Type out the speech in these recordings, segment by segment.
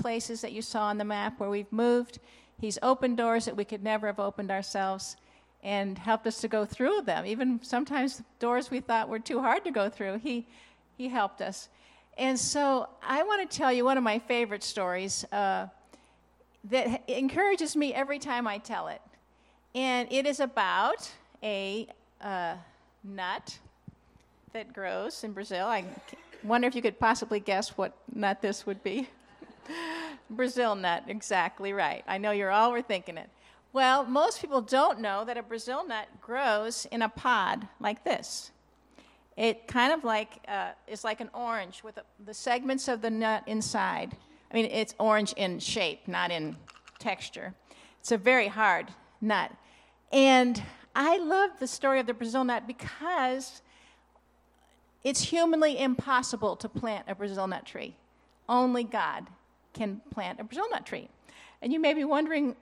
places that you saw on the map where we've moved. He's opened doors that we could never have opened ourselves and helped us to go through them. Even sometimes doors we thought were too hard to go through, he, he helped us. And so I want to tell you one of my favorite stories uh, that encourages me every time I tell it. And it is about a uh, nut that grows in Brazil. I wonder if you could possibly guess what nut this would be. Brazil nut, exactly right. I know you're all were thinking it. Well, most people don't know that a Brazil nut grows in a pod like this. It kind of like uh, is like an orange with a, the segments of the nut inside. I mean, it's orange in shape, not in texture. It's a very hard nut. And I love the story of the Brazil nut because it's humanly impossible to plant a Brazil nut tree. Only God can plant a Brazil nut tree. And you may be wondering,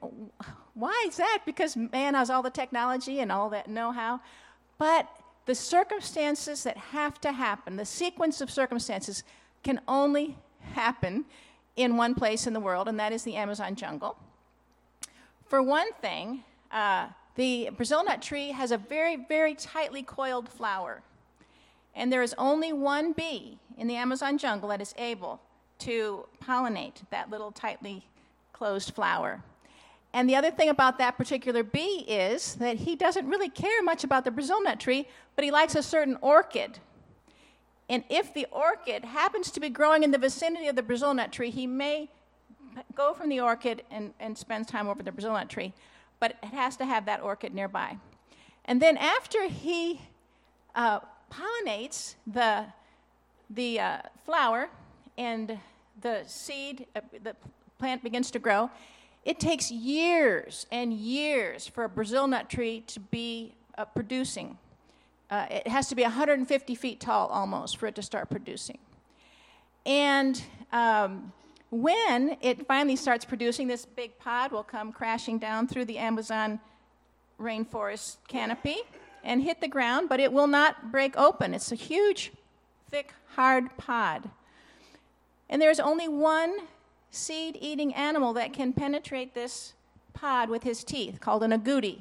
why is that? Because man has all the technology and all that know how. But the circumstances that have to happen, the sequence of circumstances, can only happen in one place in the world, and that is the Amazon jungle. For one thing, uh, the Brazil nut tree has a very, very tightly coiled flower. And there is only one bee in the Amazon jungle that is able to pollinate that little tightly closed flower. And the other thing about that particular bee is that he doesn't really care much about the Brazil nut tree, but he likes a certain orchid. And if the orchid happens to be growing in the vicinity of the Brazil nut tree, he may go from the orchid and, and spend time over the Brazil nut tree, but it has to have that orchid nearby. And then after he uh, pollinates the, the uh, flower and the seed, uh, the plant begins to grow, it takes years and years for a Brazil nut tree to be uh, producing. Uh, it has to be 150 feet tall almost for it to start producing. And um, when it finally starts producing, this big pod will come crashing down through the Amazon rainforest canopy and hit the ground, but it will not break open. It's a huge, thick, hard pod. And there's only one seed eating animal that can penetrate this pod with his teeth, called an agouti.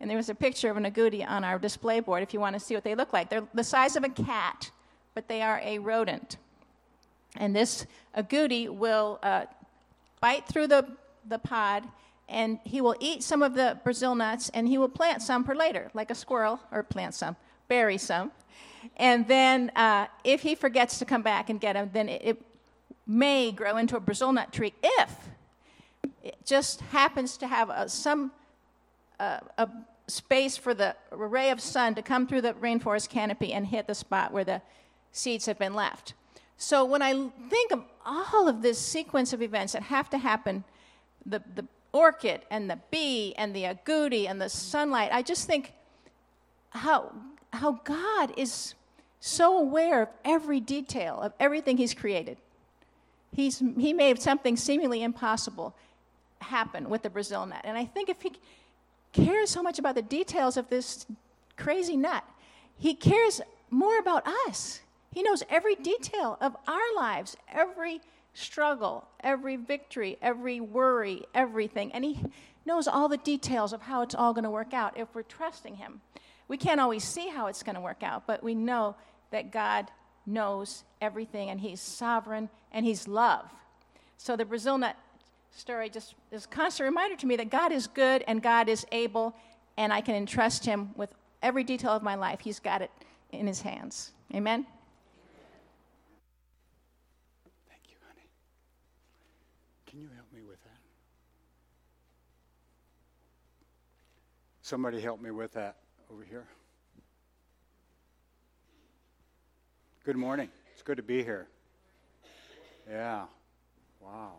And there was a picture of an agouti on our display board if you want to see what they look like. They're the size of a cat, but they are a rodent. And this agouti will uh, bite through the, the pod and he will eat some of the Brazil nuts and he will plant some for later, like a squirrel, or plant some, bury some. And then uh, if he forgets to come back and get them, then it, it may grow into a Brazil nut tree if it just happens to have a, some uh, a space for the ray of sun to come through the rainforest canopy and hit the spot where the seeds have been left. So when I think of all of this sequence of events that have to happen, the, the orchid and the bee and the agouti and the sunlight, I just think how, how God is so aware of every detail of everything He's created. He's, he made something seemingly impossible happen with the Brazil nut. And I think if He cares so much about the details of this crazy nut, He cares more about us. He knows every detail of our lives, every struggle, every victory, every worry, everything. And He knows all the details of how it's all going to work out if we're trusting Him. We can't always see how it's going to work out, but we know that God knows everything and He's sovereign and He's love. So the Brazil nut story just is a constant reminder to me that God is good and God is able, and I can entrust Him with every detail of my life. He's got it in His hands. Amen. Thank you, honey. Can you help me with that? Somebody help me with that over here. Good morning. It's good to be here. Yeah. Wow.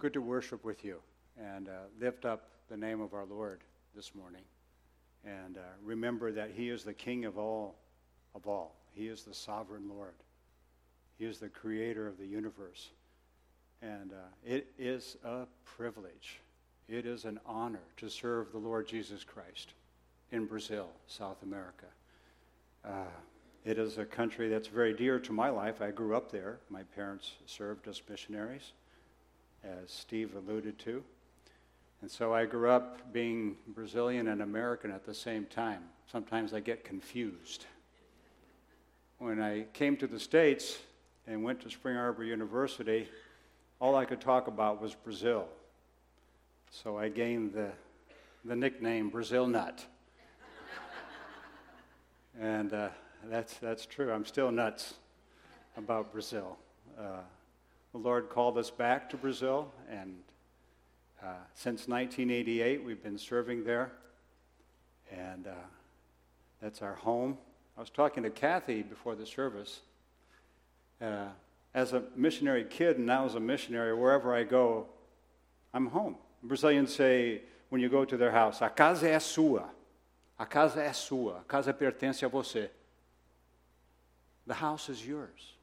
Good to worship with you and uh, lift up the name of our Lord this morning. And uh, remember that He is the King of all, of all. He is the sovereign Lord. He is the creator of the universe. And uh, it is a privilege it is an honor to serve the Lord Jesus Christ in Brazil, South America. Uh, It is a country that's very dear to my life. I grew up there. My parents served as missionaries, as Steve alluded to. And so I grew up being Brazilian and American at the same time. Sometimes I get confused. When I came to the States and went to Spring Arbor University, all I could talk about was Brazil. So I gained the, the nickname Brazil Nut. And uh, that's, that's true. I'm still nuts about Brazil. Uh, the Lord called us back to Brazil, and uh, since 1988, we've been serving there, and uh, that's our home. I was talking to Kathy before the service. Uh, as a missionary kid, and now as a missionary, wherever I go, I'm home. Brazilians say, when you go to their house, a casa é sua. A casa é sua. A casa pertence a você. The house is yours.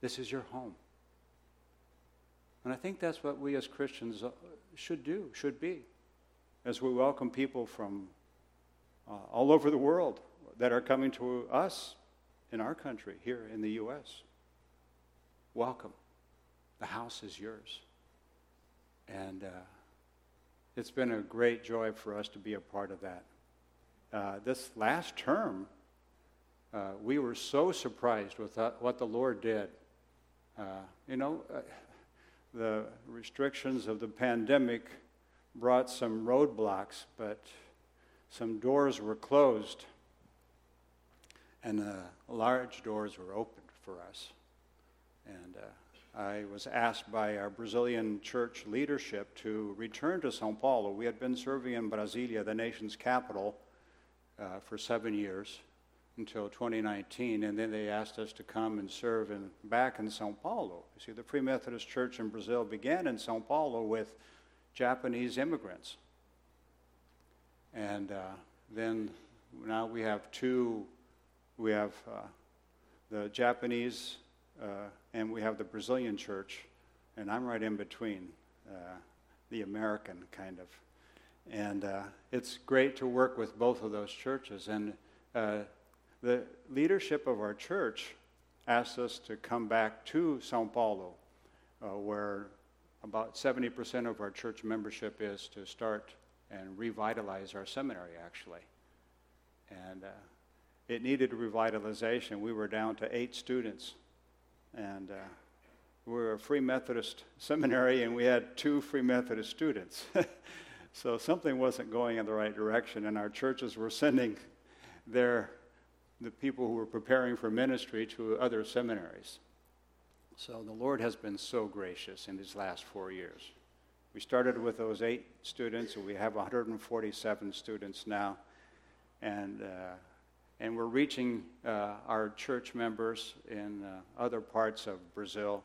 This is your home. And I think that's what we as Christians uh, should do, should be, as we welcome people from uh, all over the world that are coming to us in our country, here in the U.S. Welcome. The house is yours. And uh, it's been a great joy for us to be a part of that. Uh, this last term, uh, we were so surprised with what the Lord did. Uh, you know, uh, the restrictions of the pandemic brought some roadblocks, but some doors were closed, and uh, large doors were opened for us. And uh, I was asked by our Brazilian church leadership to return to Sao Paulo. We had been serving in Brasilia, the nation's capital, uh, for seven years until 2019, and then they asked us to come and serve in, back in Sao Paulo. You see, the Free Methodist Church in Brazil began in Sao Paulo with Japanese immigrants. And uh, then now we have two, we have uh, the Japanese uh, and we have the Brazilian church, and I'm right in between, uh, the American kind of. And uh, it's great to work with both of those churches. And uh, the leadership of our church asked us to come back to Sao Paulo, uh, where about 70% of our church membership is to start and revitalize our seminary, actually. And uh, it needed revitalization. We were down to eight students. And uh, we were a Free Methodist seminary, and we had two Free Methodist students. so something wasn't going in the right direction, and our churches were sending their the people who were preparing for ministry to other seminaries. So the Lord has been so gracious in these last four years. We started with those eight students, and we have 147 students now. And, uh, and we're reaching uh, our church members in uh, other parts of Brazil.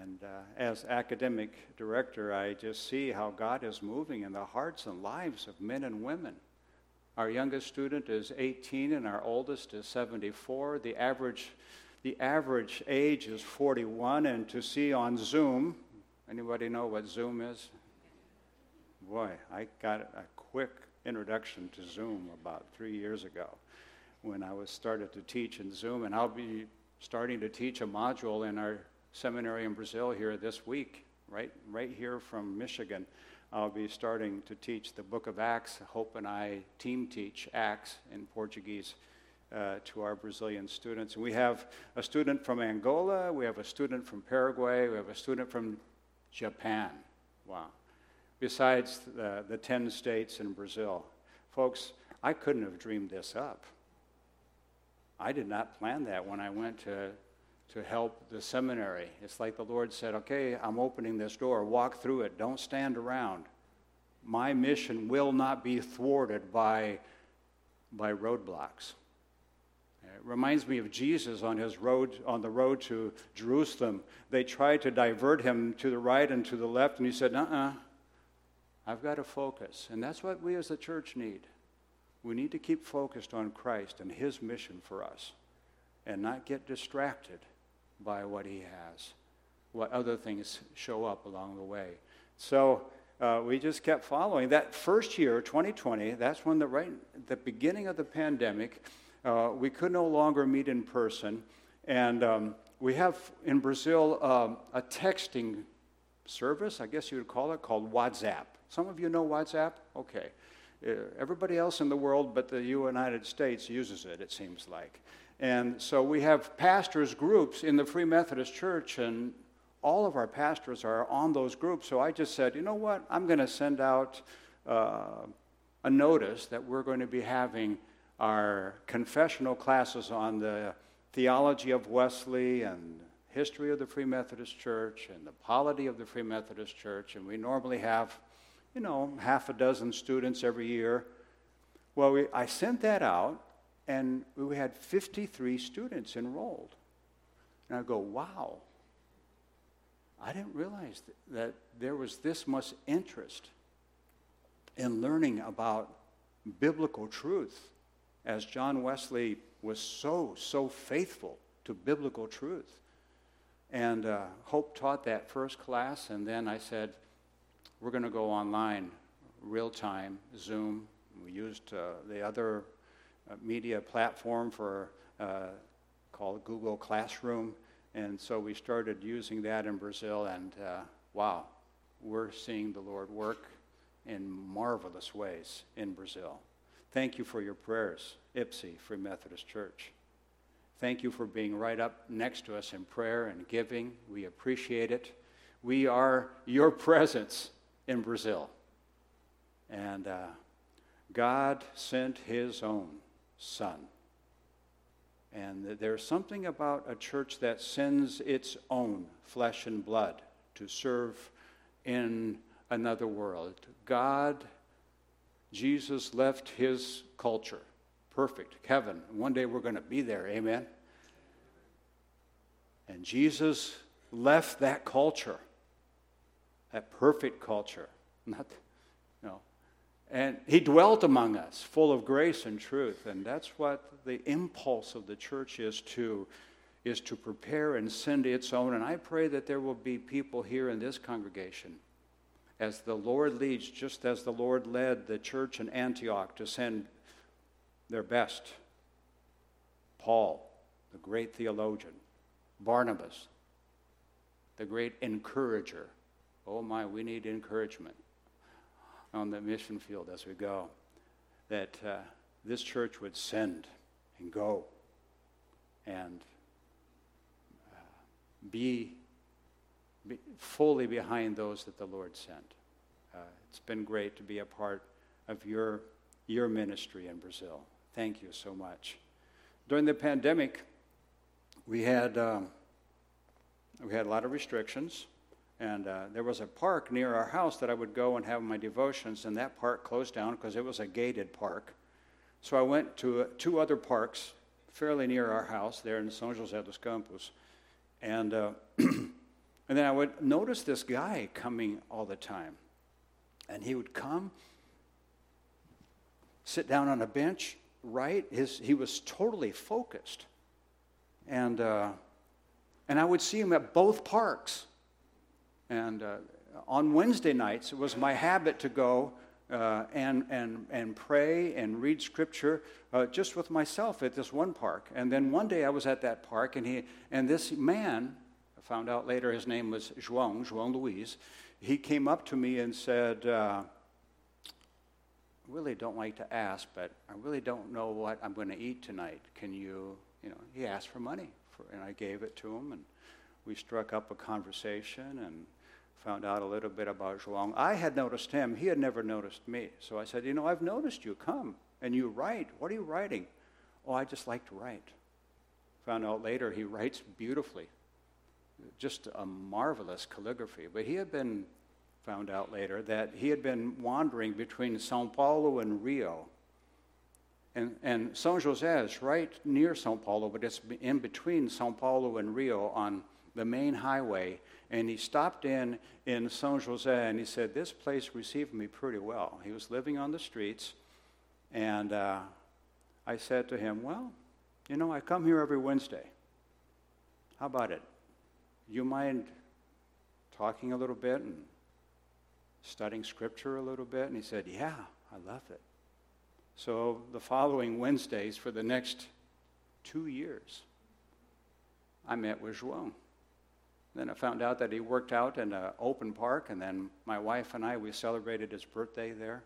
And uh, as academic director, I just see how God is moving in the hearts and lives of men and women. Our youngest student is 18 and our oldest is 74. The average, the average age is 41. And to see on Zoom, anybody know what Zoom is? Boy, I got a quick introduction to Zoom about three years ago when I was started to teach in Zoom. And I'll be starting to teach a module in our seminary in Brazil here this week, right, right here from Michigan. I'll be starting to teach the book of Acts. Hope and I team teach Acts in Portuguese uh, to our Brazilian students. And we have a student from Angola, we have a student from Paraguay, we have a student from Japan. Wow. Besides the, the 10 states in Brazil. Folks, I couldn't have dreamed this up. I did not plan that when I went to to help the seminary. It's like the Lord said, okay, I'm opening this door, walk through it, don't stand around. My mission will not be thwarted by, by roadblocks. It reminds me of Jesus on his road on the road to Jerusalem. They tried to divert him to the right and to the left, and he said, "Uh-uh, I've got to focus." And that's what we as a church need. We need to keep focused on Christ and His mission for us, and not get distracted by what he has, what other things show up along the way. So uh, we just kept following. That first year, 2020, that's when the right the beginning of the pandemic, uh, we could no longer meet in person. And um, we have in Brazil um, a texting service, I guess you would call it, called WhatsApp. Some of you know WhatsApp? Okay. Uh, everybody else in the world but the United States uses it, it seems like. And so we have pastors' groups in the Free Methodist Church, and all of our pastors are on those groups. So I just said, you know what? I'm going to send out uh, a notice that we're going to be having our confessional classes on the theology of Wesley and history of the Free Methodist Church and the polity of the Free Methodist Church. And we normally have, you know, half a dozen students every year. Well, we, I sent that out, and we had 53 students enrolled. And I go, wow. I didn't realize that there was this much interest in learning about biblical truth, as John Wesley was so, so faithful to biblical truth. And uh, Hope taught that first class, and then I said, We're going to go online, real time, Zoom. We used uh, the other media platform for uh, called Google Classroom, and so we started using that in Brazil, and uh, wow, we're seeing the Lord work in marvelous ways in Brazil. Thank you for your prayers, Ypsi, Free Methodist Church. Thank you for being right up next to us in prayer and giving. We appreciate it. We are your presence in Brazil. And uh, God sent his own son. And there's something about a church that sends its own flesh and blood to serve in another world. God, Jesus left his culture perfect heaven. One day we're going to be there. Amen. And Jesus left that culture, that perfect culture. Not, no. And he dwelt among us, full of grace and truth. And that's what the impulse of the church is to is to prepare and send its own. And I pray that there will be people here in this congregation as the Lord leads, just as the Lord led the church in Antioch to send their best. Paul, the great theologian, Barnabas, the great encourager. Oh my, we need encouragement on the mission field as we go. That uh, this church would send and go and uh, be, be, fully behind those that the Lord sent. Uh, it's been great to be a part of your, your ministry in Brazil. Thank you so much. During the pandemic, we had, um, we had a lot of restrictions. And uh, there was a park near our house that I would go and have my devotions, and that park closed down because it was a gated park. So I went to uh, two other parks fairly near our house there in São José dos Campos. And, uh, and then I would notice this guy coming all the time. And he would come, sit down on a bench, right? His, he was totally focused. And, uh, and I would see him at both parks. And uh, on Wednesday nights, it was my habit to go uh, and, and, and pray and read scripture uh, just with myself at this one park. And then one day I was at that park, and, he, and this man, I found out later his name was João, João Luiz, he came up to me and said, uh, really don't like to ask, but I really don't know what I'm going to eat tonight. Can you, you know, he asked for money, for, and I gave it to him, and we struck up a conversation and found out a little bit about João. I had noticed him, he had never noticed me. So I said, You know, I've noticed you. Come. And you write. What are you writing? Oh, I just like to write. Found out later he writes beautifully. Just a marvelous calligraphy. But he had been found out later that he had been wandering between Sao Paulo and Rio. And, and São José is right near Sao Paulo, but it's in between Sao Paulo and Rio on the main highway. And he stopped in in São José and he said, This place received me pretty well. He was living on the streets. And uh, I said to him, Well, you know, I come here every Wednesday. How about it? You mind talking a little bit and studying scripture a little bit? And he said, Yeah, I love it. So the following Wednesdays for the next two years, I met with João. Then I found out that he worked out in an open park, and then my wife and I, we celebrated his birthday there.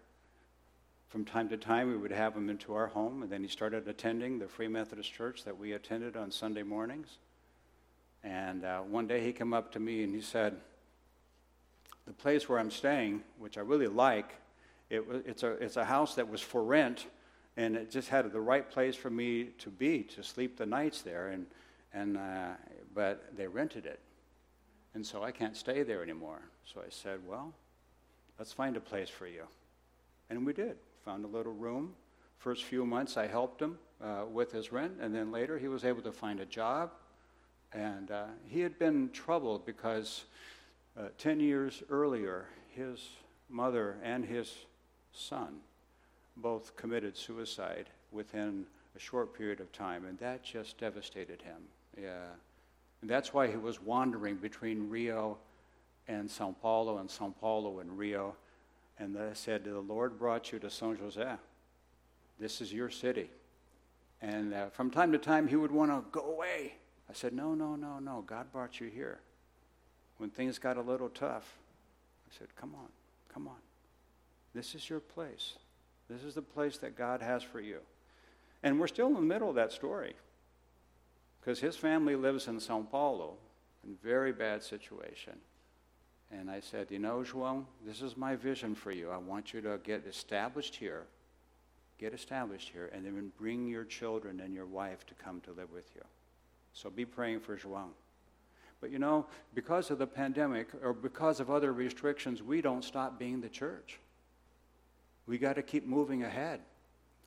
From time to time, we would have him into our home, and then he started attending the Free Methodist Church that we attended on Sunday mornings. And uh, one day he came up to me and he said, The place where I'm staying, which I really like, it, it's, a, it's a house that was for rent, and it just had the right place for me to be, to sleep the nights there. And, and, uh, but they rented it. And so I can't stay there anymore. So I said, Well, let's find a place for you. And we did. Found a little room. First few months I helped him uh, with his rent, and then later he was able to find a job. And uh, he had been troubled because uh, 10 years earlier, his mother and his son both committed suicide within a short period of time, and that just devastated him. Yeah. And that's why he was wandering between Rio and Sao Paulo and Sao Paulo and Rio. And I said, The Lord brought you to San Jose. This is your city. And uh, from time to time, he would want to go away. I said, No, no, no, no. God brought you here. When things got a little tough, I said, Come on, come on. This is your place. This is the place that God has for you. And we're still in the middle of that story because his family lives in Sao Paulo in very bad situation. And I said, You know, João, this is my vision for you. I want you to get established here, get established here, and then bring your children and your wife to come to live with you. So be praying for João. But you know, because of the pandemic or because of other restrictions, we don't stop being the church. We got to keep moving ahead.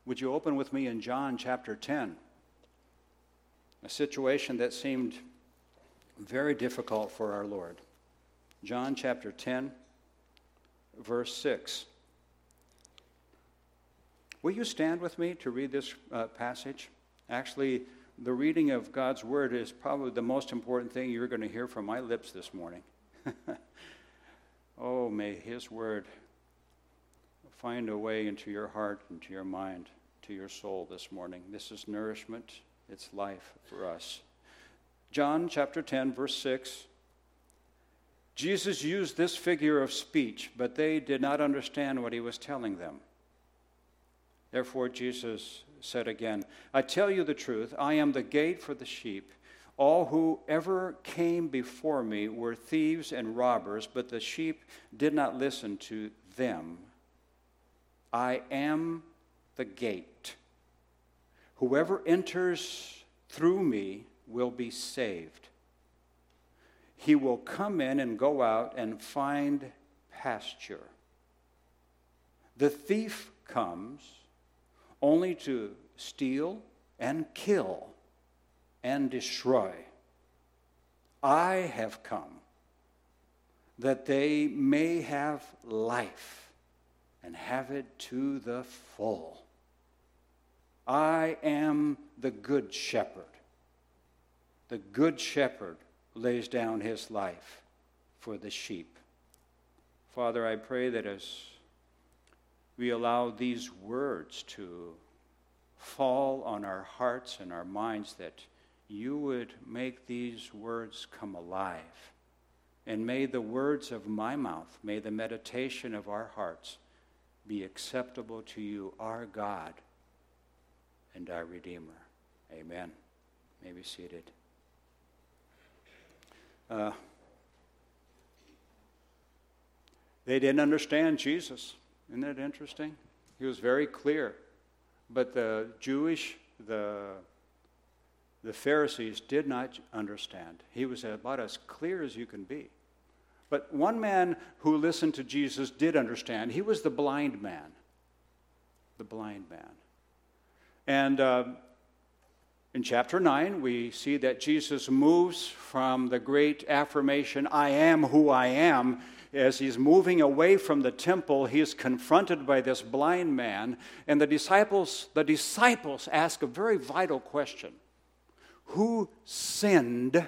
Would you open with me in John chapter 10? A situation that seemed very difficult for our Lord. John chapter 10, verse 6. Will you stand with me to read this uh, passage? Actually, the reading of God's word is probably the most important thing you're going to hear from my lips this morning. oh, may His word find a way into your heart, into your mind, to your soul this morning. This is nourishment, it's life for us. John chapter 10, verse 6. Jesus used this figure of speech, but they did not understand what he was telling them. Therefore, Jesus said again, I tell you the truth, I am the gate for the sheep. All who ever came before me were thieves and robbers, but the sheep did not listen to them. I am the gate. Whoever enters through me will be saved. He will come in and go out and find pasture. The thief comes only to steal and kill and destroy. I have come that they may have life and have it to the full. I am the good shepherd. The good shepherd lays down his life for the sheep. Father, I pray that as we allow these words to fall on our hearts and our minds, that you would make these words come alive. And may the words of my mouth, may the meditation of our hearts, be acceptable to you, our God and our Redeemer. Amen. May be seated. Uh, they didn't understand Jesus. Isn't that interesting? He was very clear. But the Jewish, the, the Pharisees did not understand. He was about as clear as you can be. But one man who listened to Jesus did understand. He was the blind man. The blind man. And uh, in chapter 9, we see that Jesus moves from the great affirmation, I am who I am. As he's moving away from the temple, he is confronted by this blind man. And the disciples, the disciples ask a very vital question Who sinned?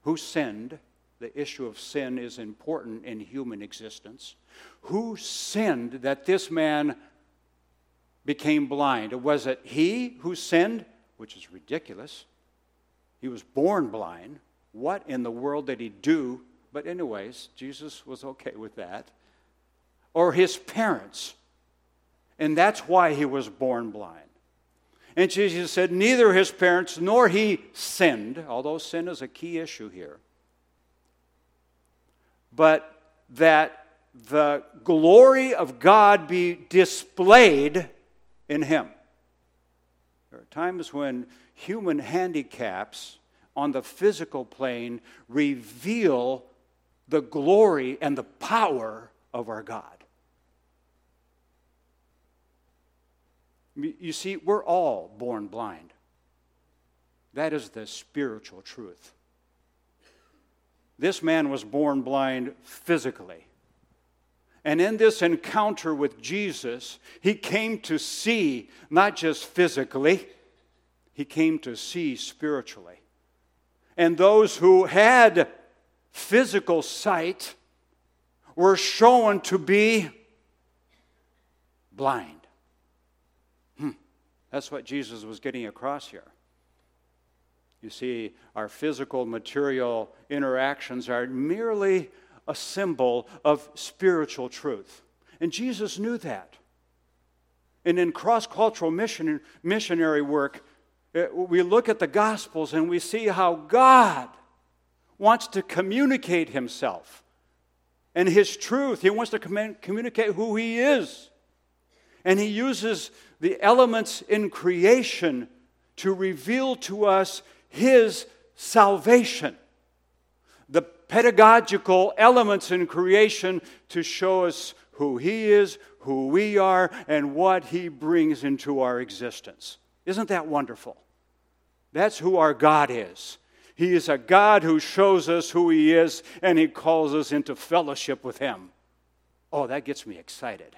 Who sinned? the issue of sin is important in human existence. Who sinned that this man became blind? Was it he who sinned, which is ridiculous? He was born blind. What in the world did he do? But, anyways, Jesus was okay with that. Or his parents. And that's why he was born blind. And Jesus said, neither his parents nor he sinned, although sin is a key issue here, but that the glory of God be displayed in him. There are times when human handicaps on the physical plane reveal the glory and the power of our God. You see, we're all born blind. That is the spiritual truth. This man was born blind physically. And in this encounter with Jesus, he came to see not just physically, he came to see spiritually. And those who had physical sight were shown to be blind. Hmm. That's what Jesus was getting across here. You see, our physical, material interactions are merely a symbol of spiritual truth. And Jesus knew that. And in cross cultural mission, missionary work, uh, we look at the Gospels and we see how God wants to communicate Himself and His truth. He wants to communicate who He is. And He uses the elements in creation to reveal to us His salvation pedagogical elements in creation to show us who He is, who we are, and what He brings into our existence. Isn't that wonderful? That's who our God is. He is a God who shows us who He is, and He calls us into fellowship with Him. Oh, that gets me excited.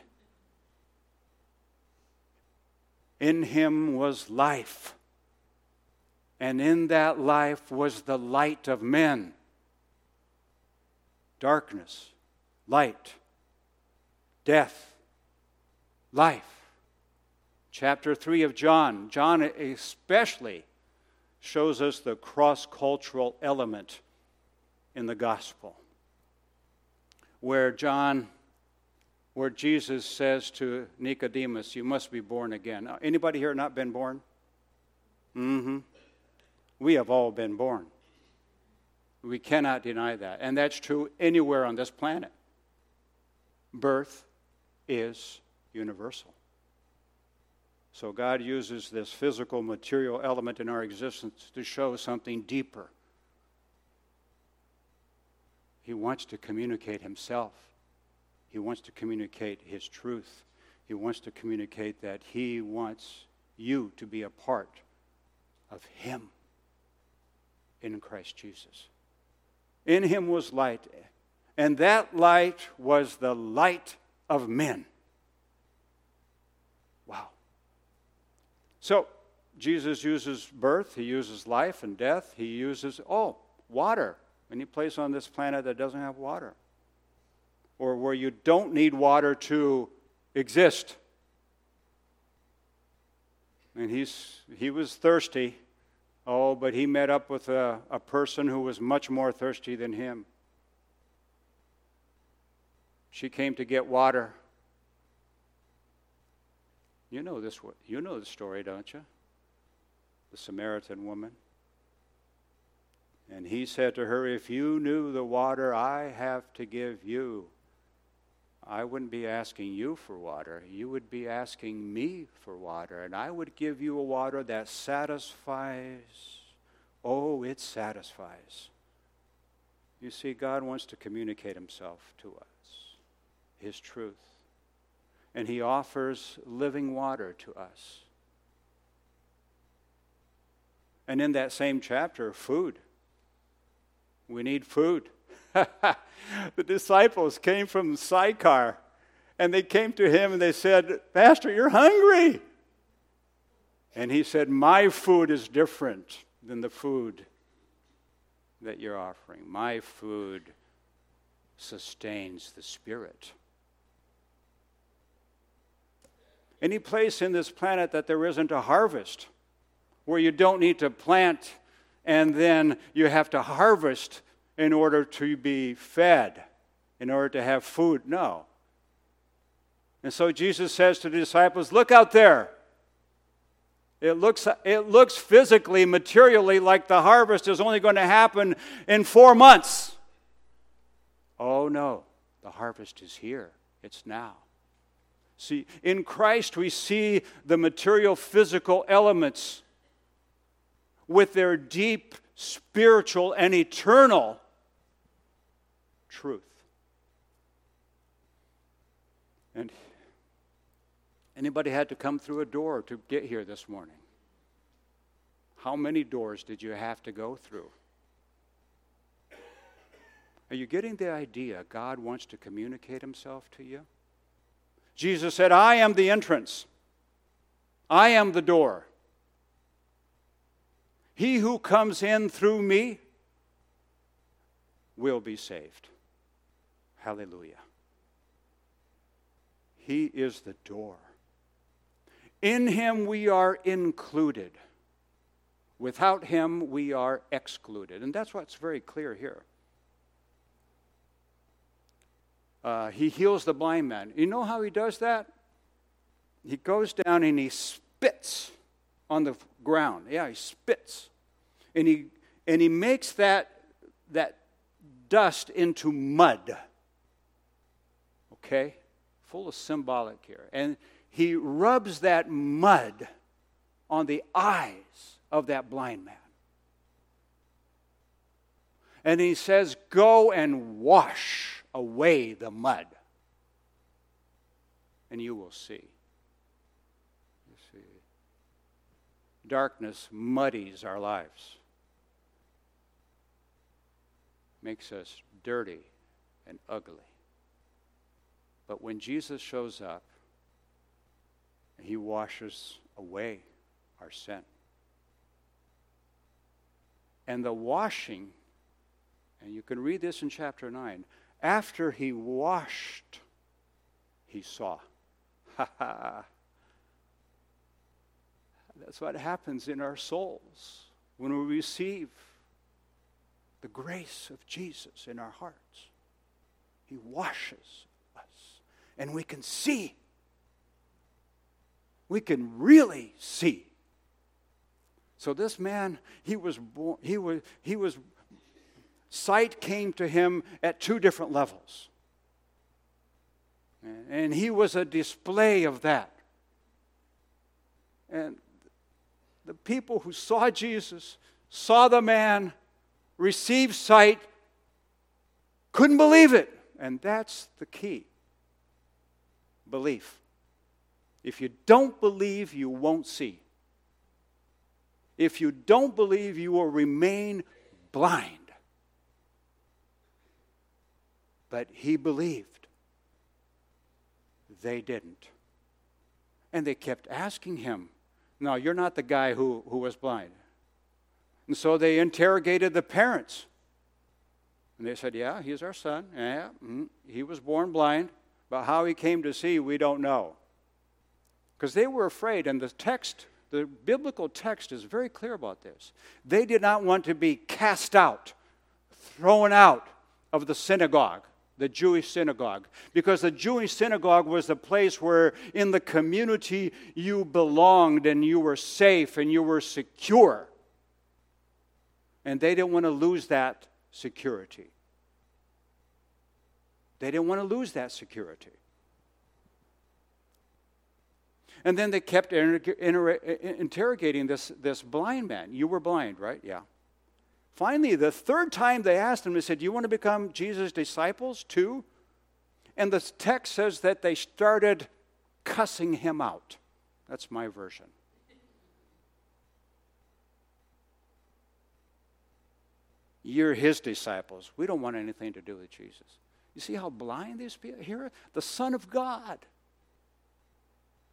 In Him was life, and in that life was the light of men darkness, light, death, life. Chapter 3 of John, John especially shows us the cross cultural element in the gospel, where John where Jesus says to Nicodemus, You must be born again. Anybody here not been born? Mm hmm. We have all been born. We cannot deny that. And that's true anywhere on this planet. Birth is universal. So God uses this physical, material element in our existence to show something deeper. He wants to communicate Himself, He wants to communicate His truth. He wants to communicate that He wants you to be a part of Him in Christ Jesus. In him was light, and that light was the light of men. Wow. So, Jesus uses birth, he uses life and death, he uses, oh, water. Any place on this planet that doesn't have water, or where you don't need water to exist. And he's, he was thirsty. Oh, but he met up with a, a person who was much more thirsty than him. She came to get water. You know this you know the story, don't you? The Samaritan woman. And he said to her, If you knew the water I have to give you, I wouldn't be asking you for water. You would be asking me for water. And I would give you a water that satisfies. Oh, it satisfies. You see, God wants to communicate himself to us, his truth. And he offers living water to us. And in that same chapter, food. We need food. the disciples came from Sychar and they came to him and they said, Pastor, you're hungry. And he said, My food is different than the food that you're offering. My food sustains the spirit. any place in this planet that there isn't a harvest, where you don't need to plant and then you have to harvest in order to be fed, in order to have food. No. And so Jesus says to the disciples, Look out there. It looks, it looks physically, materially like the harvest is only going to happen in four months. Oh no, the harvest is here, it's now. See, in Christ, we see the material, physical elements with their deep spiritual and eternal truth. And anybody had to come through a door to get here this morning? How many doors did you have to go through? Are you getting the idea God wants to communicate himself to you? Jesus said, I am the entrance. I am the door. He who comes in through me will be saved. Hallelujah. He is the door. In him we are included. Without him we are excluded. And that's what's very clear here. Uh, he heals the blind man. You know how he does that? He goes down and he spits on the ground. Yeah, he spits. And he, and he makes that, that dust into mud. Okay? Full of symbolic here. And he rubs that mud on the eyes of that blind man. And he says, Go and wash away the mud, and you will see. You see. Darkness muddies our lives, makes us dirty and ugly. But when Jesus shows up, he washes away our sin. And the washing, and you can read this in chapter 9, after he washed, he saw. Ha ha. That's what happens in our souls when we receive the grace of Jesus in our hearts. He washes and we can see. We can really see. So this man, he was born, he was, he was sight came to him at two different levels. And he was a display of that. And the people who saw Jesus, saw the man, received sight, couldn't believe it. And that's the key belief. If you don't believe, you won't see. If you don't believe, you will remain blind but he believed. They didn't. And they kept asking him, No, you're not the guy who, who was blind. And so they interrogated the parents. And they said, Yeah, he's our son. Yeah, mm, he was born blind. But how he came to see, we don't know. Because they were afraid, and the text, the biblical text is very clear about this. They did not want to be cast out, thrown out of the synagogue the Jewish synagogue. Because the Jewish synagogue was the place where in the community you belonged and you were safe and you were secure. And they didn't want to lose that security. They didn't want to lose that security. And then they kept inter- inter- interrogating this, this blind man. You were blind, right? Yeah. Finally, the third time they asked him, they said, Do you want to become Jesus' disciples too? And the text says that they started cussing him out. That's my version. You're his disciples. We don't want anything to do with Jesus. You see how blind these people here? The Son of God,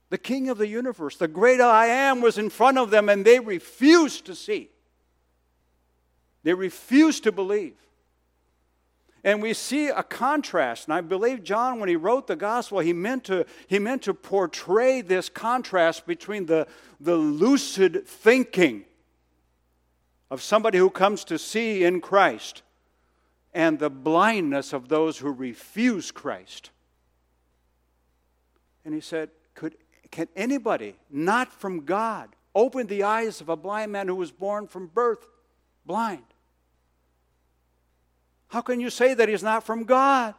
the King of the universe, the great I am was in front of them, and they refused to see. They refused to believe. And we see a contrast. And I believe John, when he wrote the gospel, he meant to, he meant to portray this contrast between the, the lucid thinking of somebody who comes to see in Christ and the blindness of those who refuse Christ. And he said, Could, Can anybody not from God open the eyes of a blind man who was born from birth blind? How can you say that he's not from God?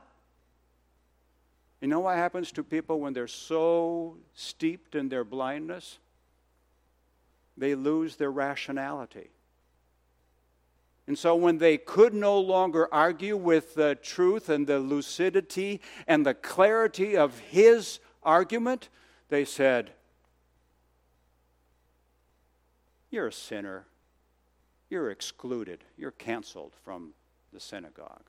You know what happens to people when they're so steeped in their blindness? They lose their rationality. And so, when they could no longer argue with the truth and the lucidity and the clarity of his argument, they said, You're a sinner. You're excluded. You're canceled from the synagogue.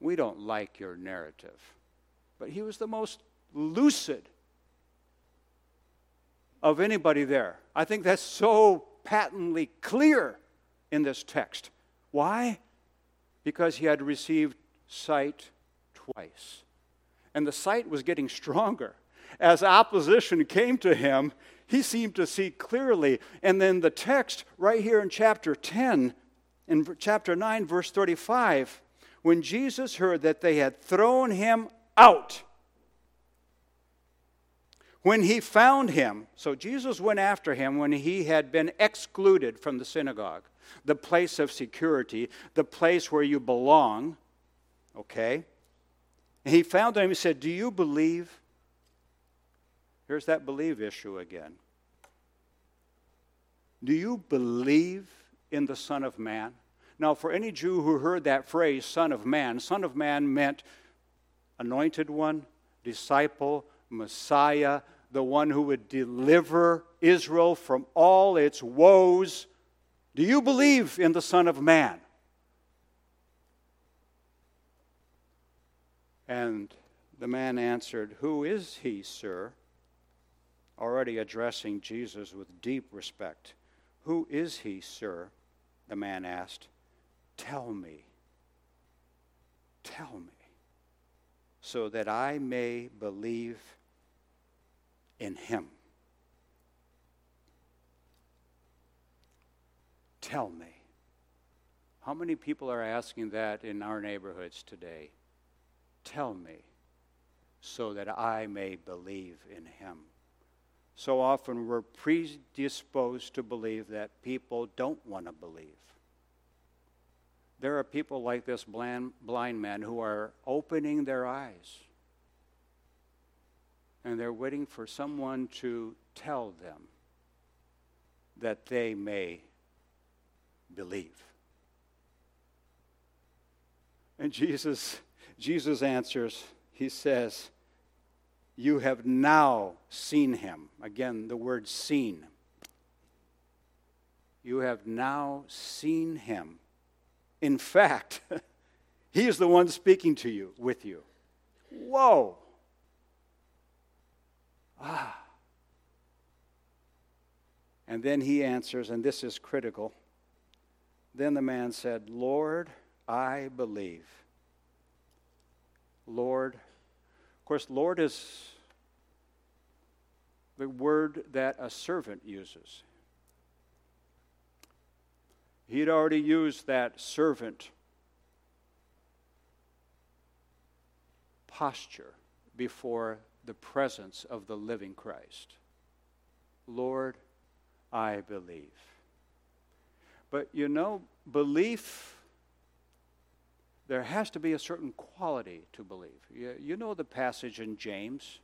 We don't like your narrative. But he was the most lucid of anybody there. I think that's so patently clear in this text. Why? Because he had received sight twice. And the sight was getting stronger. As opposition came to him, he seemed to see clearly. And then the text right here in chapter 10 in chapter 9, verse 35, when Jesus heard that they had thrown him out, when he found him, so Jesus went after him when he had been excluded from the synagogue, the place of security, the place where you belong, okay? And he found him, he said, Do you believe? Here's that believe issue again. Do you believe in the Son of Man. Now, for any Jew who heard that phrase, Son of Man, Son of Man meant anointed one, disciple, Messiah, the one who would deliver Israel from all its woes. Do you believe in the Son of Man? And the man answered, Who is he, sir? Already addressing Jesus with deep respect. Who is he, sir? the man asked. Tell me, tell me, so that I may believe in him. Tell me. How many people are asking that in our neighborhoods today? Tell me, so that I may believe in him. So often we're predisposed to believe that people don't want to believe. There are people like this blind, blind man who are opening their eyes and they're waiting for someone to tell them that they may believe. And Jesus, Jesus answers, he says, you have now seen him. Again, the word seen. You have now seen him. In fact, he is the one speaking to you, with you. Whoa. Ah. And then he answers, and this is critical. Then the man said, Lord, I believe. Lord, Of course, Lord is the word that a servant uses. He'd already used that servant posture before the presence of the living Christ. Lord, I believe. But you know, belief there has to be a certain quality to believe. You, you know the passage in James.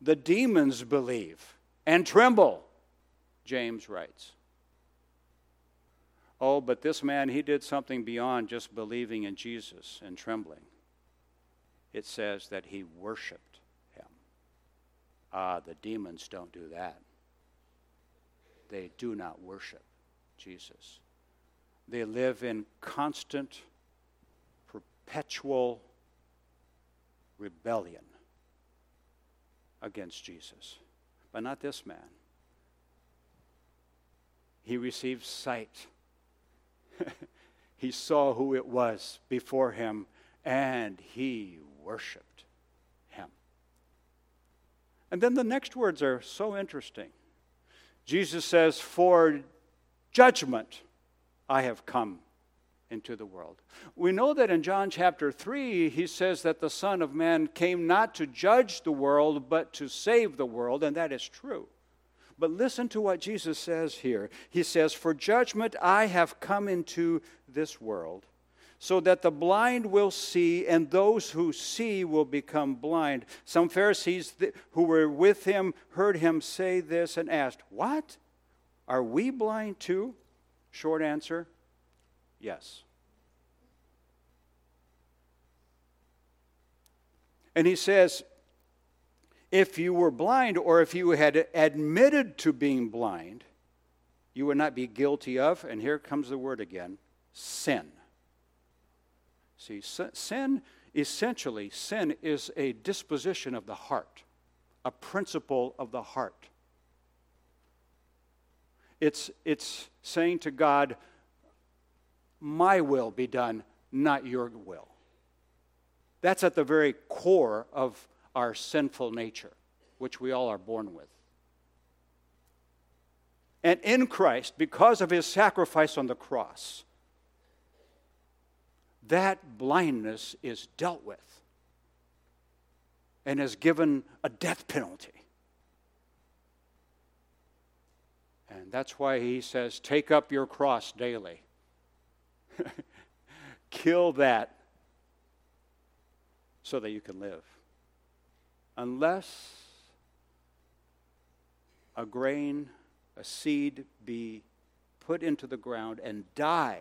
The demons believe and tremble, James writes. Oh, but this man, he did something beyond just believing in Jesus and trembling. It says that he worshiped him. Ah, the demons don't do that. They do not worship Jesus. They live in constant, perpetual rebellion against Jesus. But not this man. He received sight. he saw who it was before him and he worshiped him. And then the next words are so interesting. Jesus says, For judgment I have come into the world. We know that in John chapter 3, he says that the Son of Man came not to judge the world, but to save the world, and that is true. But listen to what Jesus says here. He says, For judgment I have come into this world, so that the blind will see, and those who see will become blind. Some Pharisees who were with him heard him say this and asked, What? Are we blind too? Short answer yes. And he says, if you were blind or if you had admitted to being blind, you would not be guilty of, and here comes the word again sin. See, sin, essentially, sin is a disposition of the heart, a principle of the heart. It's, it's saying to God, My will be done, not your will. That's at the very core of our sinful nature, which we all are born with. And in Christ, because of his sacrifice on the cross, that blindness is dealt with and is given a death penalty. And that's why he says, Take up your cross daily. Kill that so that you can live unless a grain, a seed be put into the ground and die,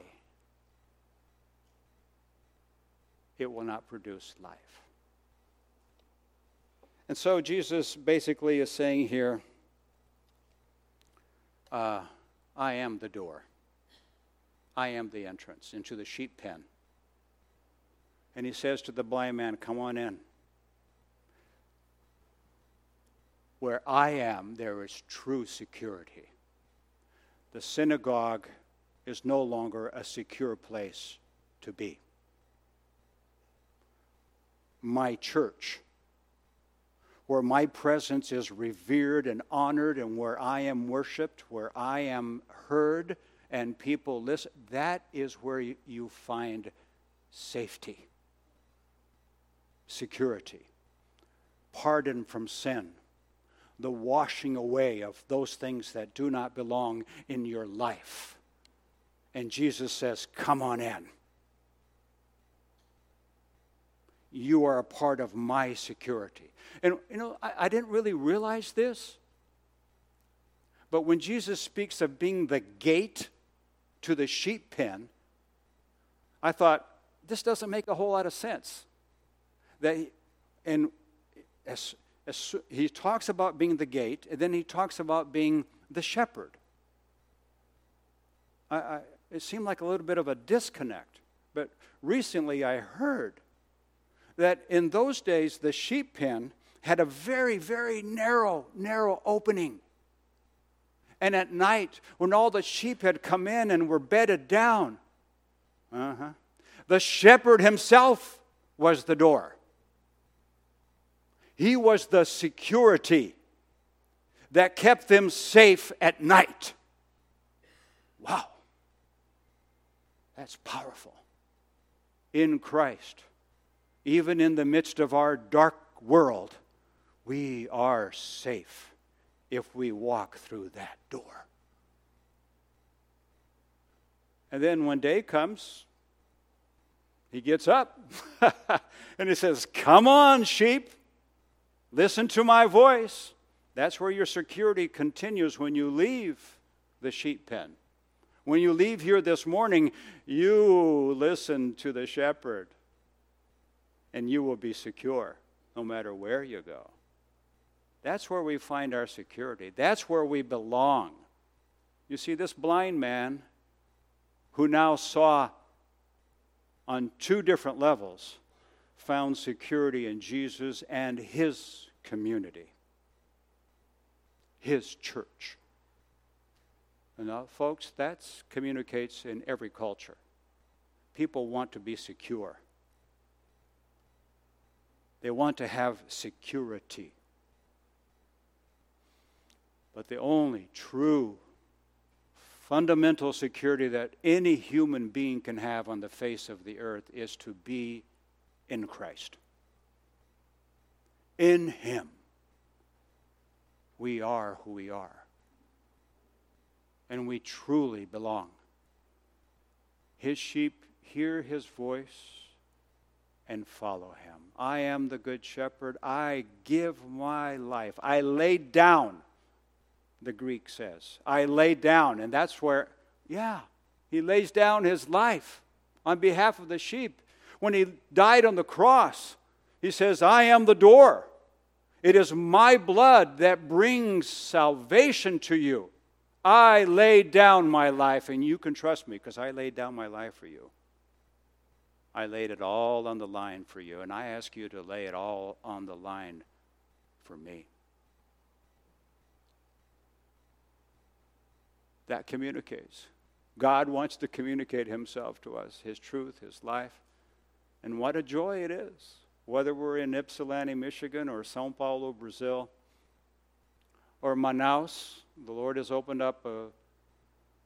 it will not produce life. And so Jesus basically is saying here, uh, I am the door. I am the entrance into the sheep pen. And he says to the blind man, Come on in. Where I am, there is true security. The synagogue is no longer a secure place to be. My church, where my presence is revered and honored, and where I am worshiped, where I am heard, and people listen, that is where you find safety, security, pardon from sin the washing away of those things that do not belong in your life. And Jesus says, Come on in. You are a part of my security. And, you know, I, I didn't really realize this. But when Jesus speaks of being the gate to the sheep pen, I thought, this doesn't make a whole lot of sense. That, and as he talks about being the gate, and then he talks about being the shepherd. I, I, it seemed like a little bit of a disconnect. But recently I heard that in those days the sheep pen had a very, very narrow, narrow opening. And at night, when all the sheep had come in and were bedded down, uh-huh, the shepherd himself was the door. He was the security that kept them safe at night. Wow. That's powerful. In Christ, even in the midst of our dark world, we are safe if we walk through that door. And then when day comes, he gets up and he says, Come on, sheep. Listen to my voice. That's where your security continues when you leave the sheep pen. When you leave here this morning, you listen to the shepherd, and you will be secure no matter where you go. That's where we find our security. That's where we belong. You see, this blind man who now saw on two different levels found security in Jesus and his community, his church. And now, folks, that communicates in every culture. people want to be secure. They want to have security. But the only true fundamental security that any human being can have on the face of the earth is to be in Christ. In Him, we are who we are. And we truly belong. His sheep hear His voice and follow Him. I am the Good Shepherd. I give my life. I lay down the Greek says. I lay down, and that's where, yeah, he lays down his life on behalf of the sheep. When he died on the cross, he says, I am the door. It is my blood that brings salvation to you. I laid down my life, and you can trust me because I laid down my life for you. I laid it all on the line for you, and I ask you to lay it all on the line for me. that communicates. God wants to communicate Himself to us, His truth, His life. And what a joy it is, whether we're in Ypsilanti, Michigan, or Sao Paulo, Brazil, or Manaus. The Lord has opened up a,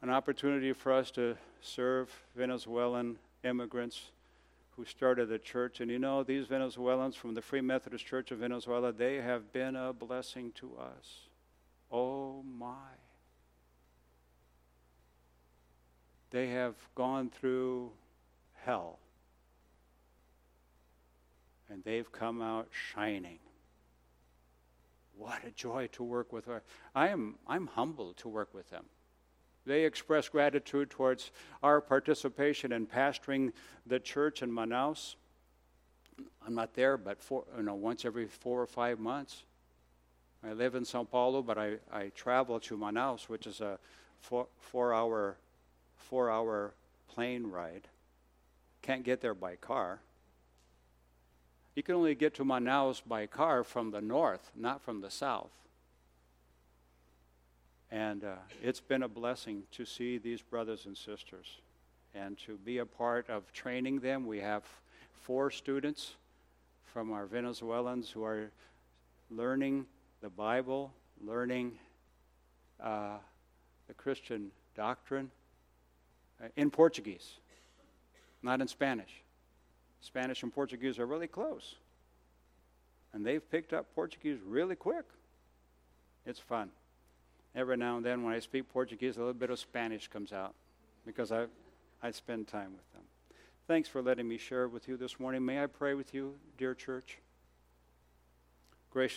an opportunity for us to serve Venezuelan immigrants who started the church. And you know, these Venezuelans from the Free Methodist Church of Venezuela, they have been a blessing to us. Oh my. They have gone through hell. And they've come out shining. What a joy to work with. Her. I am I'm humbled to work with them. They express gratitude towards our participation in pastoring the church in Manaus. I'm not there, but four, you know, once every four or five months. I live in Sao Paulo, but I, I travel to Manaus, which is a four, four hour four hour plane ride. Can't get there by car. You can only get to Manaus by car from the north, not from the south. And uh, it's been a blessing to see these brothers and sisters and to be a part of training them. We have four students from our Venezuelans who are learning the Bible, learning uh, the Christian doctrine, uh, in Portuguese, not in Spanish. Spanish and Portuguese are really close. And they've picked up Portuguese really quick. It's fun. Every now and then, when I speak Portuguese, a little bit of Spanish comes out because I, I spend time with them. Thanks for letting me share with you this morning. May I pray with you, dear church? Gracious